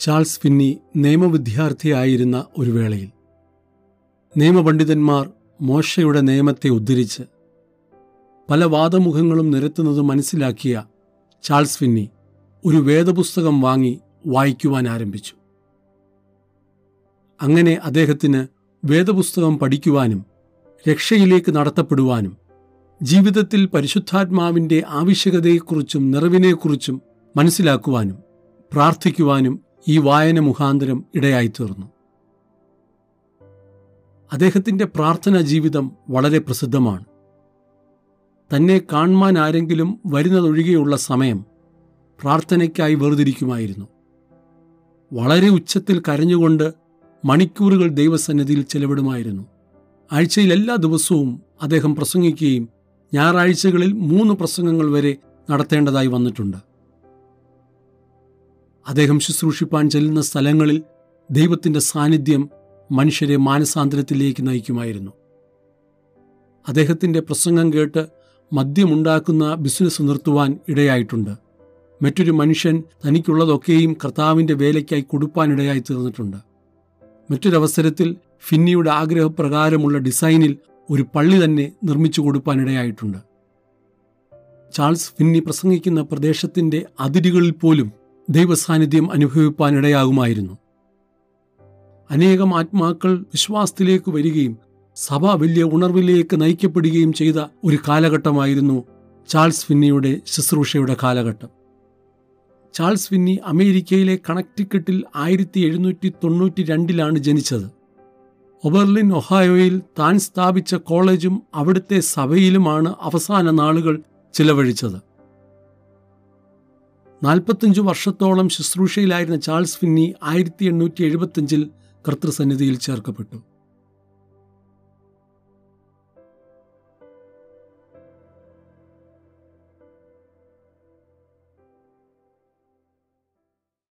Charles Finny നിയമവിദ്യാർത്ഥിയായിരുന്ന ഒരു വേളയിൽ. നിയമപണ്ഡിതന്മാർ മോശയുടെ നിയമത്തെ ഉദ്ധരിച്ച് പല വാദമുഖങ്ങളും നിരത്തുന്നത് മനസ്സിലാക്കിയ ചാൾസ് ഫിന്നി ഒരു വേദപുസ്തകം വാങ്ങി വായിക്കുവാൻ ആരംഭിച്ചു. അങ്ങനെ അദ്ദേഹത്തിന് വേദപുസ്തകം പഠിക്കുവാനും രക്ഷയിലേക്ക് നടത്തപ്പെടുവാനും ജീവിതത്തിൽ പരിശുദ്ധാത്മാവിന്റെ ആവശ്യകതയെക്കുറിച്ചും നിറവിനെക്കുറിച്ചും മനസ്സിലാക്കുവാനും പ്രാർത്ഥിക്കുവാനും ഈ വായന മുഖാന്തരം ഇടയായിത്തീർന്നു. അദ്ദേഹത്തിന്റെ പ്രാർത്ഥനാ ജീവിതം വളരെ പ്രസിദ്ധമാണ്. തന്നെ കാണുവാൻ ആരെങ്കിലും വരുന്നതൊഴികെയുള്ള സമയം പ്രാർത്ഥനയ്ക്കായി വേർതിരിക്കുമായിരുന്നു. വളരെ ഉച്ചത്തിൽ കരഞ്ഞുകൊണ്ട് മണിക്കൂറുകൾ ദൈവസന്നിധിയിൽ ചെലവിടുമായിരുന്നു. ആഴ്ചയിൽ എല്ലാ ദിവസവും അദ്ദേഹം പ്രസംഗിക്കുകയും ഞായറാഴ്ചകളിൽ മൂന്ന് പ്രസംഗങ്ങൾ വരെ നടത്തേണ്ടതായി വന്നിട്ടുണ്ട്. അദ്ദേഹം ശുശ്രൂഷിപ്പാൻ ചെല്ലുന്ന സ്ഥലങ്ങളിൽ ദൈവത്തിന്റെ സാന്നിധ്യം മനുഷ്യരെ മാനസാന്തരത്തിലേക്ക് നയിക്കുമായിരുന്നു. അദ്ദേഹത്തിന്റെ പ്രസംഗം കേട്ട് മദ്യമുണ്ടാക്കുന്ന ബിസിനസ് നിർത്തുവാൻ ഇടയായിട്ടുണ്ട്. മറ്റൊരു മനുഷ്യൻ തനിക്കുള്ളതൊക്കെയും കർത്താവിന്റെ വേലയ്ക്കായി കൊടുപ്പാനിടയായി തീർന്നിട്ടുണ്ട്. മറ്റൊരവസരത്തിൽ ഫിന്നിയുടെ ആഗ്രഹപ്രകാരമുള്ള ഡിസൈനിൽ ഒരു പള്ളി തന്നെ നിർമ്മിച്ചു കൊടുപ്പാനിടയായിട്ടുണ്ട്. ചാൾസ് ഫിന്നി പ്രസംഗിക്കുന്ന പ്രദേശത്തിന്റെ അതിരുകളിൽ പോലും ദൈവസാന്നിധ്യം അനുഭവിപ്പാനിടയാകുമായിരുന്നു അനേകം ആത്മാക്കൾ വിശ്വാസത്തിലേക്ക് വരികയും സഭ വലിയ ഉണർവിലേക്ക് നയിക്കപ്പെടുകയും ചെയ്ത ഒരു കാലഘട്ടമായിരുന്നു ചാൾസ് ഫിന്നിയുടെ ശുശ്രൂഷയുടെ കാലഘട്ടം. ചാൾസ് ഫിന്നി അമേരിക്കയിലെ കണക്റ്റിക്കട്ടിൽ ആയിരത്തി എഴുന്നൂറ്റി തൊണ്ണൂറ്റി രണ്ടിലാണ് ജനിച്ചത്. ഒബർലിൻ ഒഹായോയിൽ താൻ സ്ഥാപിച്ച കോളേജും അവിടുത്തെ സഭയിലുമാണ് അവസാന നാളുകൾ ചിലവഴിച്ചത്. നാൽപ്പത്തഞ്ചു വർഷത്തോളം ശുശ്രൂഷയിലായിരുന്ന ചാൾസ് ഫിന്നി ആയിരത്തി എണ്ണൂറ്റി എഴുപത്തഞ്ചിൽ കർത്തൃസന്നിധിയിൽ ചേർക്കപ്പെട്ടു.